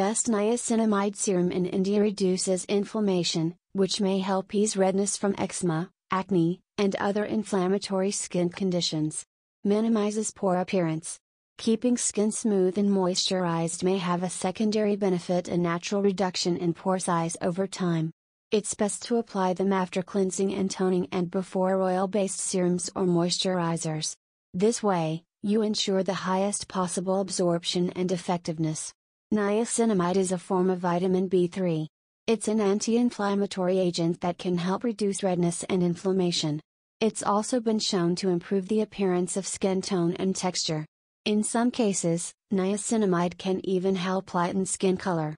Best niacinamide serum in India reduces inflammation, which may help ease redness from eczema, acne, and other inflammatory skin conditions. Minimizes pore appearance. Keeping skin smooth and moisturized may have a secondary benefit a natural reduction in pore size over time. It's best to apply them after cleansing and toning and before oil based serums or moisturizers. This way, you ensure the highest possible absorption and effectiveness. Niacinamide is a form of vitamin B3. It's an anti inflammatory agent that can help reduce redness and inflammation. It's also been shown to improve the appearance of skin tone and texture. In some cases, niacinamide can even help lighten skin color.